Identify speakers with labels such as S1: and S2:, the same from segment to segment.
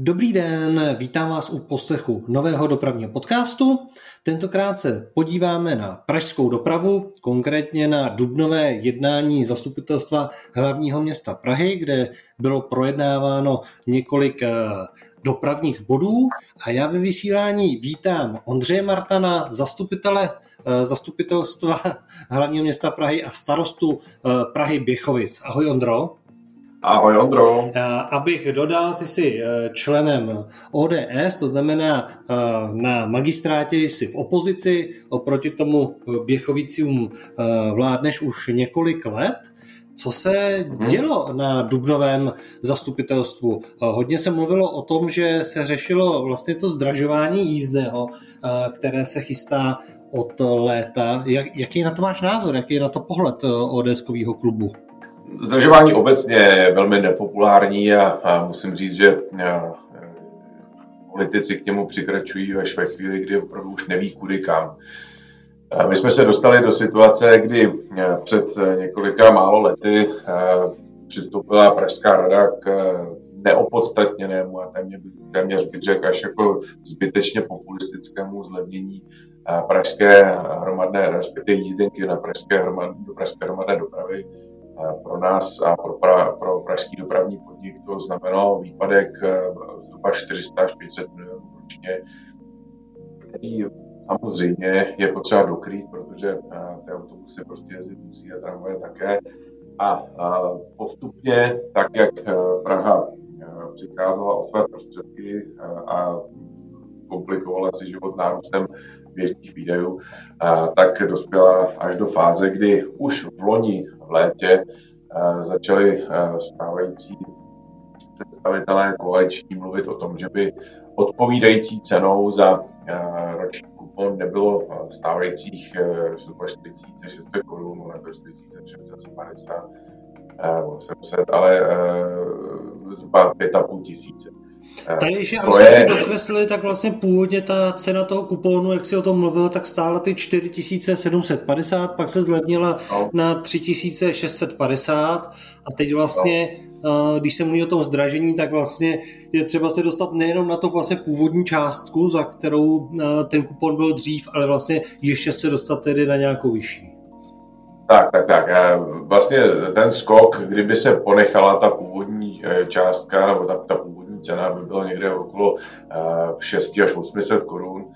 S1: Dobrý den, vítám vás u poslechu nového dopravního podcastu. Tentokrát se podíváme na pražskou dopravu, konkrétně na dubnové jednání zastupitelstva hlavního města Prahy, kde bylo projednáváno několik eh, dopravních bodů a já ve vysílání vítám Ondřeje Martana, zastupitele eh, zastupitelstva hlavního města Prahy a starostu eh, Prahy Běchovic. Ahoj Ondro.
S2: Ahoj Ondro.
S1: Abych dodal, ty jsi eh, členem ODS, to znamená eh, na magistrátě jsi v opozici, oproti tomu Běchovicům eh, vládneš už několik let. Co se mhm. dělo na Dubnovém zastupitelstvu? Hodně se mluvilo o tom, že se řešilo vlastně to zdražování jízdného, které se chystá od léta. jaký na to máš názor? Jaký je na to pohled ODS-kového klubu?
S2: Zdržování obecně je velmi nepopulární a, musím říct, že politici k němu přikračují až ve chvíli, kdy opravdu už neví kudy kam. My jsme se dostali do situace, kdy před několika málo lety přistoupila Pražská rada k neopodstatněnému a téměř bych řekl až jako zbytečně populistickému zlevnění pražské hromadné, respektive jízdenky na pražské hromadné, do pražské hromadné dopravy pro nás a pro, pra, pro pražský dopravní podnik to znamenalo výpadek eh, zhruba 400 až 500 milionů ročně, který samozřejmě je potřeba dokrýt, protože eh, ty autobusy prostě jezdit musí a tramvaje také. A, postupně, tak jak eh, Praha přikázala o své prostředky a komplikovala si život nárůstem běžných výdajů, tak dospěla až do fáze, kdy už v loni v létě začali stávající představitelé koaliční mluvit o tom, že by odpovídající cenou za roční kupon nebylo stávajících zhruba 4600 korun, to 4650 700, ale zhruba 5,5 tisíce.
S1: Tady, že aby jsme je... si dokreslili, tak vlastně původně ta cena toho kuponu, jak si o tom mluvil, tak stála ty 4750, pak se zlevnila no. na 3650 a teď vlastně, no. když se mluví o tom zdražení, tak vlastně je třeba se dostat nejenom na to vlastně původní částku, za kterou ten kupon byl dřív, ale vlastně ještě se dostat tedy na nějakou vyšší.
S2: Tak, tak, tak. Vlastně ten skok, kdyby se ponechala ta původní e, částka, nebo ta, ta původní cena by byla někde okolo 6 e, až 800 korun.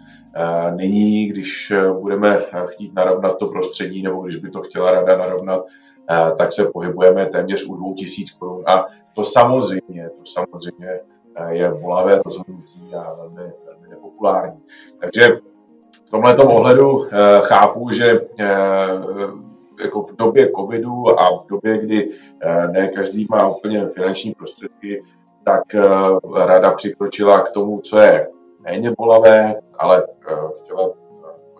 S2: Nyní, když budeme chtít narovnat to prostředí, nebo když by to chtěla rada narovnat, tak se pohybujeme téměř u 2000 korun. A to samozřejmě, to samozřejmě je volavé rozhodnutí a velmi, velmi nepopulární. Takže v tomto ohledu chápu, že jako v době covidu a v době, kdy eh, ne každý má úplně finanční prostředky, tak eh, rada přikročila k tomu, co je méně bolavé, ale eh, chtěla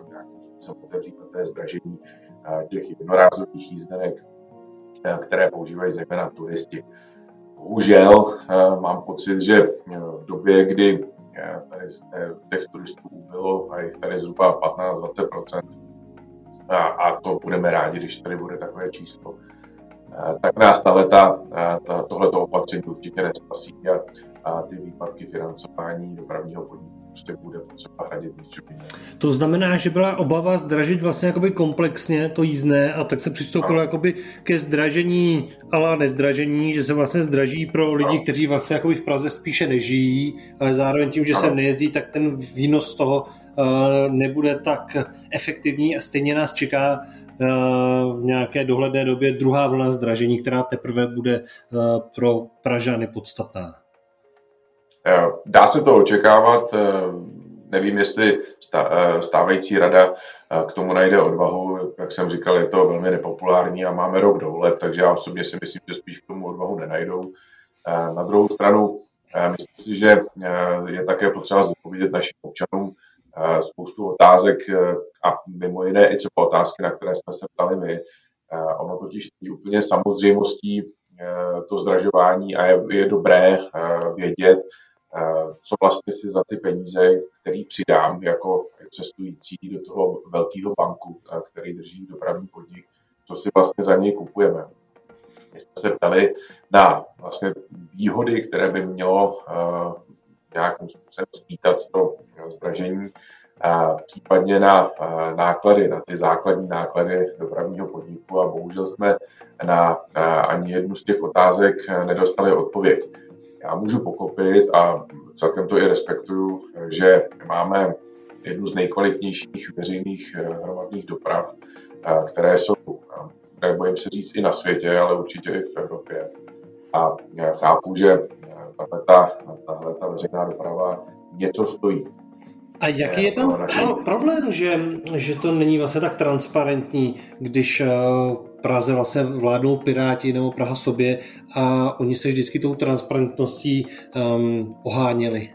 S2: nějakým způsobem otevřít té zdražení těch jednorázových jízdenek, které používají zejména turisti. Bohužel mám pocit, že v době, kdy těch turistů bylo a jich tady zhruba 15-20 a, a to budeme rádi, když tady bude takové číslo, tak nás ta leta ta, tohleto opatření určitě nespasí a, a ty výpadky financování dopravního podniku prostě bude potřeba hradit
S1: To znamená, že byla obava zdražit vlastně jakoby komplexně to jízdné a tak se přistoupilo no. jakoby ke zdražení ale nezdražení, že se vlastně zdraží pro lidi, no. kteří vlastně jakoby v Praze spíše nežijí, ale zároveň tím, že no. se nejezdí, tak ten výnos toho uh, nebude tak efektivní a stejně nás čeká uh, v nějaké dohledné době druhá vlna zdražení, která teprve bude uh, pro Pražany podstatná.
S2: Eh, dá se to očekávat, eh, nevím, jestli eh, stávající rada k tomu najde odvahu. Jak jsem říkal, je to velmi nepopulární a máme rok do voleb, takže já osobně si myslím, že spíš k tomu odvahu nenajdou. Na druhou stranu, myslím si, že je také potřeba zodpovědět našim občanům spoustu otázek a mimo jiné i třeba otázky, na které jsme se ptali my. Ono totiž není úplně samozřejmostí to zdražování a je, je dobré vědět, co vlastně si za ty peníze, který přidám jako cestující do toho velkého banku, který drží dopravní podnik, co si vlastně za něj kupujeme. My jsme se ptali na vlastně výhody, které by mělo spítat to zdražení, případně na náklady, na ty základní náklady dopravního podniku a bohužel jsme na ani jednu z těch otázek nedostali odpověď. Já můžu pochopit a celkem to i respektuju, že máme jednu z nejkvalitnějších veřejných hromadných doprav, které jsou, nebojím se říct, i na světě, ale určitě i v Evropě. A já chápu, že tahle ta veřejná doprava něco stojí.
S1: A jaký je tam no, problém, že, že to není vlastně tak transparentní, když Praze vlastně vládnou Piráti nebo Praha sobě a oni se vždycky tou transparentností um, oháněli?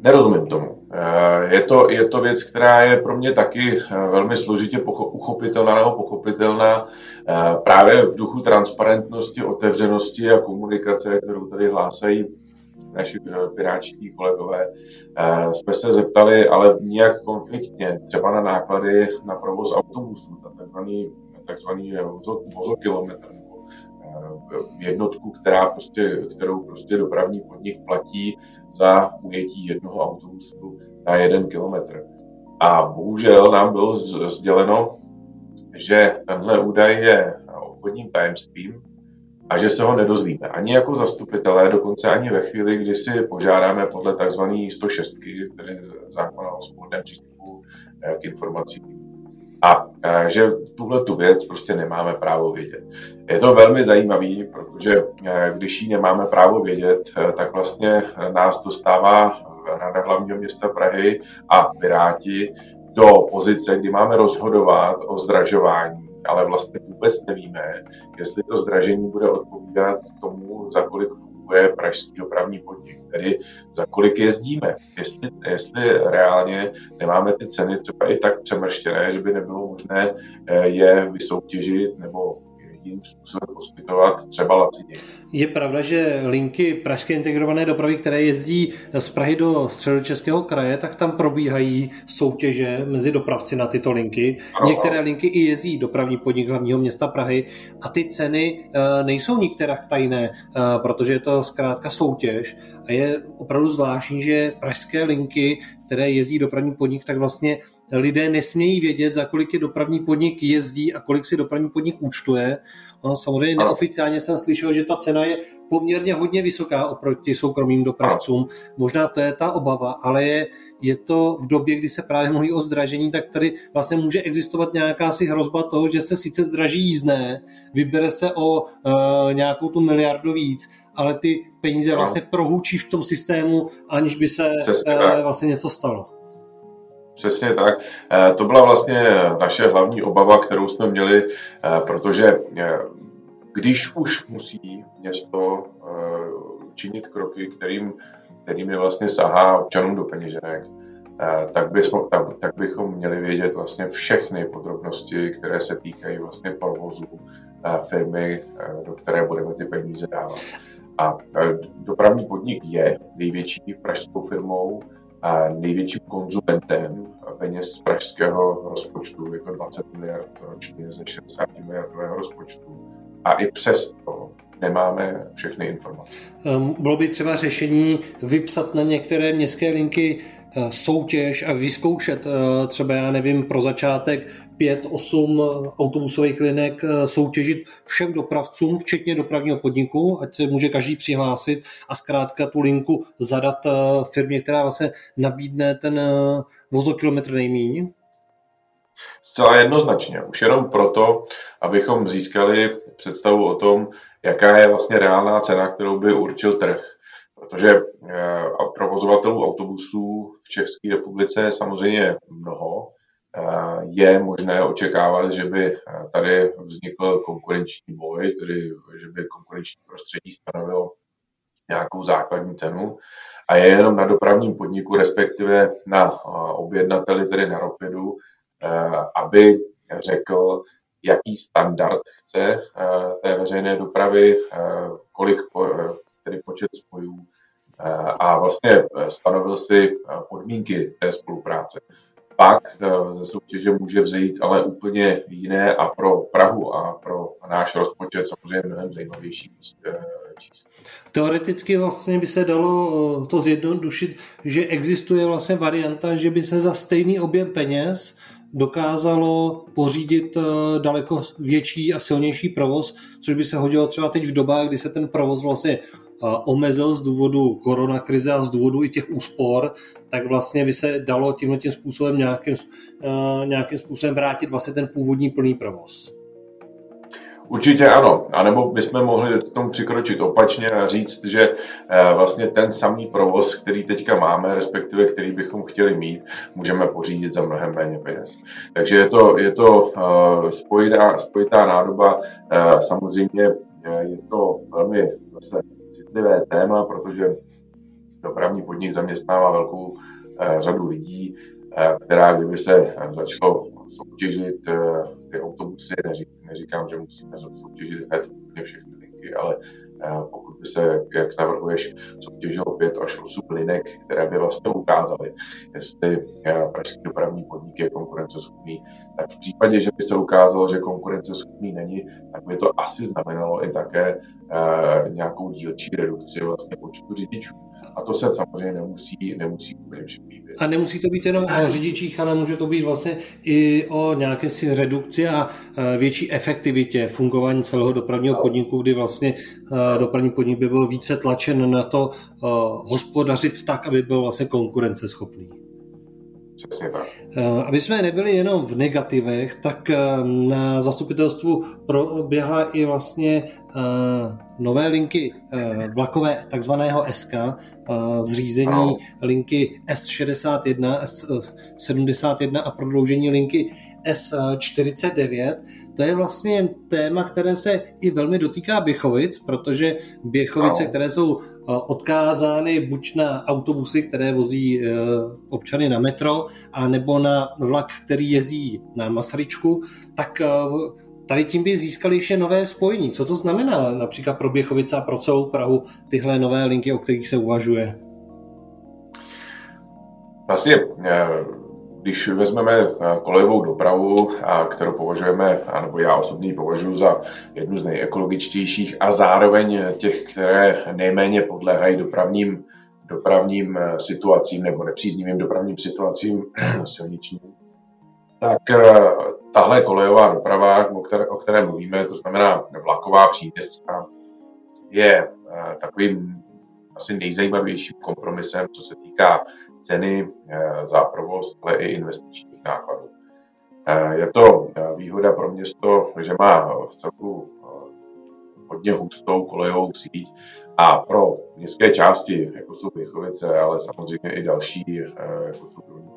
S2: Nerozumím tomu. Eh, je to, je to věc, která je pro mě taky eh, velmi složitě uchopitelná nebo pochopitelná právě v duchu transparentnosti, otevřenosti a komunikace, kterou tady hlásají naši eh, piráčtí kolegové, eh, jsme se zeptali, ale nijak konfliktně, třeba na náklady na provoz autobusů, takzvaný, takzvaný vozokilometr, eh, jednotku, která prostě, kterou prostě dopravní podnik platí za ujetí jednoho autobusu na jeden kilometr. A bohužel nám bylo sděleno, že tenhle údaj je obchodním tajemstvím a že se ho nedozvíme. Ani jako zastupitelé, dokonce ani ve chvíli, kdy si požádáme podle tzv. 106, tedy zákona o svobodném přístupu eh, k informacím. A eh, že tuhle tu věc prostě nemáme právo vědět. Je to velmi zajímavý, protože eh, když ji nemáme právo vědět, tak vlastně nás dostává Rada hlavního města Prahy a Piráti do pozice, kdy máme rozhodovat o zdražování ale vlastně vůbec nevíme, jestli to zdražení bude odpovídat tomu, za kolik funguje pražský dopravní podnik, tedy za kolik jezdíme. Jestli, jestli reálně nemáme ty ceny třeba i tak přemrštěné, že by nebylo možné eh, je vysoutěžit nebo jiným způsobem poskytovat třeba lacině.
S1: Je pravda, že linky Pražské integrované dopravy, které jezdí z Prahy do středočeského kraje, tak tam probíhají soutěže mezi dopravci na tyto linky. Ano. Některé linky i jezdí dopravní podnik hlavního města Prahy a ty ceny eh, nejsou nikterak tajné, eh, protože je to zkrátka soutěž a je opravdu zvláštní, že pražské linky, které jezdí dopravní podnik, tak vlastně lidé nesmějí vědět, za kolik je dopravní podnik jezdí a kolik si dopravní podnik účtuje. Ono samozřejmě neoficiálně jsem slyšel, že ta cena je poměrně hodně vysoká oproti soukromým dopravcům. Možná to je ta obava, ale je, je to v době, kdy se právě mluví o zdražení, tak tady vlastně může existovat nějaká si hrozba toho, že se sice zdraží jízdné, vybere se o uh, nějakou tu miliardu víc, ale ty peníze vlastně prohůčí v tom systému, aniž by se uh, vlastně něco stalo.
S2: Přesně tak. Eh, to byla vlastně naše hlavní obava, kterou jsme měli, eh, protože eh, když už musí město činit kroky, kterým, kterými vlastně sahá občanům do peněženek, tak, bychom, tak, tak bychom měli vědět vlastně všechny podrobnosti, které se týkají vlastně provozu firmy, do které budeme ty peníze dávat. A dopravní podnik je největší pražskou firmou, a největším konzumentem peněz z pražského rozpočtu, jako 20 miliard ročně ze 60 miliardového rozpočtu. A i přesto nemáme všechny informace.
S1: Ehm, bylo by třeba řešení vypsat na některé městské linky eh, soutěž a vyzkoušet eh, třeba, já nevím, pro začátek pět, osm autobusových linek eh, soutěžit všem dopravcům, včetně dopravního podniku, ať se může každý přihlásit a zkrátka tu linku zadat eh, firmě, která vlastně nabídne ten eh, vozokilometr nejmíň?
S2: Zcela jednoznačně. Už jenom proto, abychom získali představu o tom, jaká je vlastně reálná cena, kterou by určil trh. Protože provozovatelů autobusů v České republice je samozřejmě mnoho Eh, je možné očekávat, že by eh, tady vznikl konkurenční boj, tedy že by konkurenční prostředí stanovilo nějakou základní cenu a je jenom na dopravním podniku, respektive na eh, objednateli, tedy na Ropidu, aby řekl, jaký standard chce té veřejné dopravy, kolik, tedy počet spojů a vlastně stanovil si podmínky té spolupráce. Pak ze soutěže může vzít ale úplně jiné a pro Prahu a pro náš rozpočet samozřejmě mnohem zajímavější číslo.
S1: Teoreticky vlastně by se dalo to zjednodušit, že existuje vlastně varianta, že by se za stejný objem peněz dokázalo pořídit eh, daleko větší a silnější provoz, což by se hodilo třeba teď v dobách, kdy se ten provoz vlastně eh, omezil z důvodu koronakrize a z důvodu i těch úspor, tak vlastně by se dalo tímhle tím způsobem nějakým, nějakým způsobem vrátit vlastně ten původní plný provoz.
S2: Určitě ano. A nebo bychom mohli k tomu přikročit opačně a říct, že eh, vlastně ten samý provoz, který teďka máme, respektive který bychom chtěli mít, můžeme pořídit za mnohem méně peněz. Takže je to, je to eh, spojitá, spojitá nádoba. Eh, samozřejmě je to velmi zase citlivé téma, protože dopravní podnik zaměstnává velkou řadu lidí, která kdyby se začalo soutěžit ty autobusy, neříkám, že musíme soutěžit hned všechny linky, ale eh, pokud by se, jak navrhuješ, soutěžilo 5 až 8 linek, které by vlastně ukázaly, jestli eh, pražský dopravní podnik je konkurenceschopný, tak v případě, že by se ukázalo, že konkurenceschopný není, tak by to asi znamenalo i také eh, nějakou dílčí redukci vlastně počtu řidičů. A to se samozřejmě nemusí, nemusí úplně líbit.
S1: A nemusí to být jenom o řidičích, ale může to být vlastně i o nějaké si redukci a e, větší efektivitě fungování celého dopravního podniku, kdy vlastně e, dopravní podnik by byl více tlačen na to e, hospodařit tak, aby byl vlastně konkurenceschopný.
S2: Přesně tak.
S1: Aby jsme nebyli jenom v negativech, tak na zastupitelstvu proběhla i vlastně nové linky vlakové takzvaného SK, zřízení linky S61, S71 a prodloužení linky S49. To je vlastně téma, které se i velmi dotýká Běchovic, protože Běchovice, které jsou odkázány buď na autobusy, které vozí e, občany na metro, a nebo na vlak, který jezdí na Masaryčku, tak e, tady tím by získali ještě nové spojení. Co to znamená například pro Běchovice a pro celou Prahu tyhle nové linky, o kterých se uvažuje?
S2: Vlastně, když vezmeme kolejovou dopravu, kterou považujeme, nebo já osobně považuji za jednu z nejekologičtějších a zároveň těch, které nejméně podléhají dopravním, dopravním e, situacím nebo nepříznivým dopravním situacím silničním, tak e, tahle kolejová doprava, o které, o které mluvíme, to znamená vlaková příměstská, je takovým asi nejzajímavějším kompromisem, co se týká ceny eh, za provoz, ale i investičních nákladů. Eh, je to eh, výhoda pro město, že má v celku hodně hustou kolejovou síť a pro městské části, jako jsou Věchovice, ale samozřejmě i další, jako jsou Dolní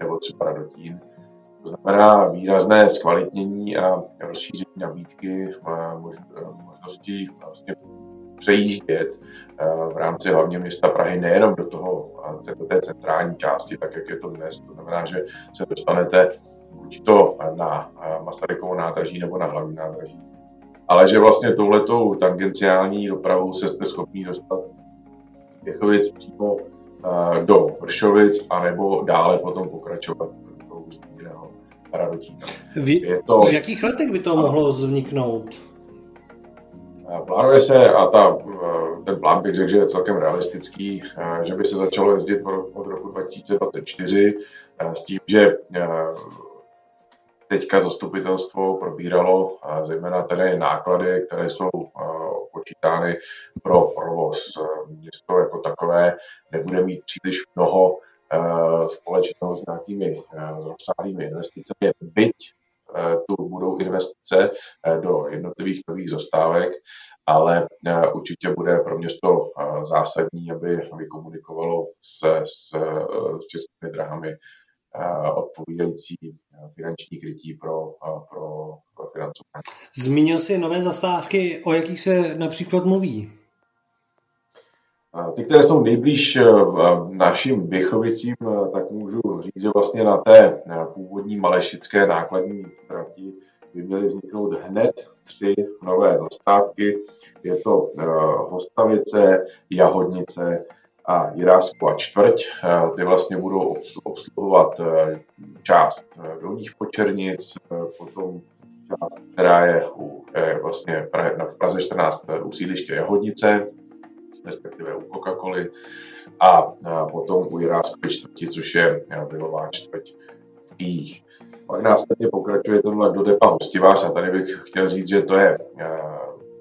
S2: nebo třeba Radotín, to znamená výrazné zkvalitnění a rozšíření nabídky možností vlastně přejíždět v rámci hlavně města Prahy nejenom do, toho, do té centrální části, tak jak je to dnes. To znamená, že se dostanete buď to na Masarykovo nádraží nebo na hlavní nádraží. Ale že vlastně touhletou tangenciální dopravou se jste schopni dostat Věchovic přímo do Vršovic, anebo dále potom pokračovat do Radotína.
S1: V, to... v jakých letech by to mohlo vzniknout?
S2: Plánuje se, a ta, ten plán bych řekl, že je celkem realistický, že by se začalo jezdit od roku 2024 s tím, že teďka zastupitelstvo probíralo zejména tedy náklady, které jsou počítány pro provoz. Město jako takové nebude mít příliš mnoho společného s nějakými rozsáhlými investicemi, byť Eh, tu budou investice eh, do jednotlivých nových zastávek, ale eh, určitě bude pro město zásadní, aby vykomunikovalo se, s, s českými drahami odpovídající finanční krytí pro, pro financování.
S1: Zmínil jsi nové zastávky, o jakých se například mluví?
S2: Ty, které jsou nejblíž eh, našim Běchovicím, eh, tak můžu říct, že vlastně na té eh, původní malešické nákladní trati by měly vzniknout hned tři nové zastávky. Je to Hostavice, Jahodnice a Jirásko a čtvrť. Ty vlastně budou obsluhovat část dolních počernic, potom část, která je u, vlastně v Praze 14 u sídliště Jahodnice, respektive u Coca-Coly, a potom u Jiráskové čtvrti, což je bylová čtvrť Kýjích. Pak následně pokračuje tenhle do depa hostivář a tady bych chtěl říct, že to je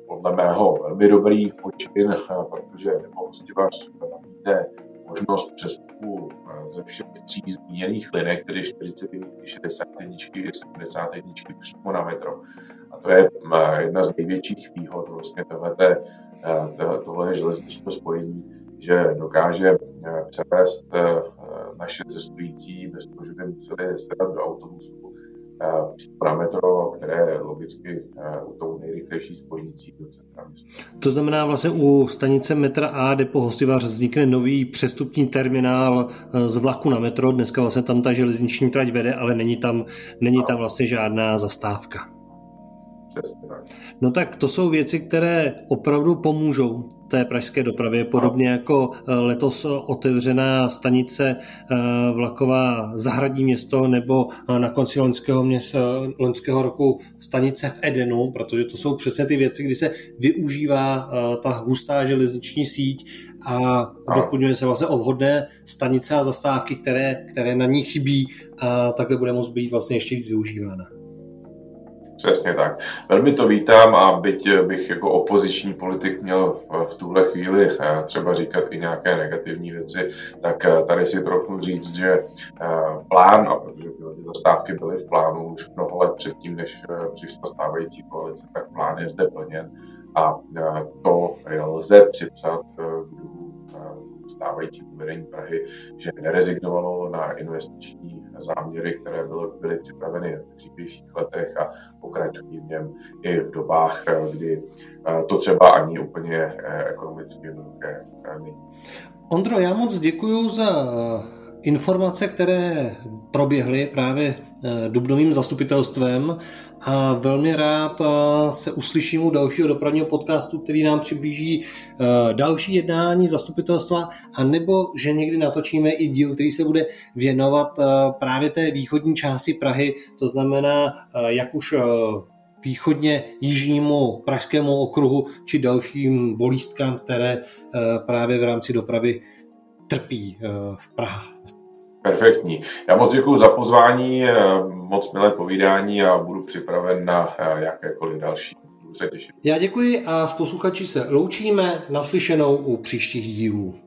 S2: podle mého velmi dobrý počin, protože depo hostivář nabídne možnost přestupu ze všech tří zmíněných linek, tedy 41, 61 i 71 přímo na metro. A to je jedna z největších výhod vlastně tohle, tohle železničního spojení, že dokáže eh, převést eh, naše cestující bez toho, že by museli sedat do autobusu eh, na metro, které je logicky u tou nejrychlejší spojnicí do centra
S1: To znamená vlastně u stanice metra A depo Hostivař vznikne nový přestupní terminál z vlaku na metro. Dneska vlastně tam ta železniční trať vede, ale není tam, není tam vlastně žádná zastávka. No tak to jsou věci, které opravdu pomůžou té pražské dopravě, podobně jako eh, letos otevřená stanice eh, vlaková Zahradní město nebo eh, na konci loňského, města, loňského roku stanice v Edenu, protože to jsou přesně ty věci, kdy se využívá ta hustá železniční síť a doplňuje se vlastně o vhodné stanice a zastávky, které, které na ní chybí a takhle bude moct být vlastně ještě víc využívána.
S2: Přesně tak. Velmi to vítám a byť bych jako opoziční politik měl v tuhle chvíli eh, třeba říkat i nějaké negativní věci, tak eh, tady si trochu říct, že eh, plán, a protože ty zastávky byly v plánu už mnoho let předtím, než přišla stávající koalice, tak plán je zde plněn a to lze připsat stávající vedení Prahy, že nerezignovalo na investiční záměry, které byly, byly připraveny v dřívějších letech a pokračují v něm i v dobách, kdy eh, to třeba ani úplně eh, ekonomicky jednoduché není.
S1: Ondro, já moc děkuji za informace, které proběhly právě eh, dubnovým zastupitelstvem a velmi rád eh, se uslyším u dalšího dopravního podcastu, který nám přiblíží eh, další jednání zastupitelstva a nebo že někdy natočíme i díl, který se bude věnovat právě té východní části Prahy, to znamená jak už východně jižnímu pražskému okruhu či dalším bolístkám, které právě v rámci dopravy trpí v Praha.
S2: Perfektní. Já moc děkuji za pozvání, eh, moc milé povídání a budu připraven na eh, jakékoliv další.
S1: Se těšit. Já děkuji a s posluchači se loučíme naslyšenou u příštích dílů.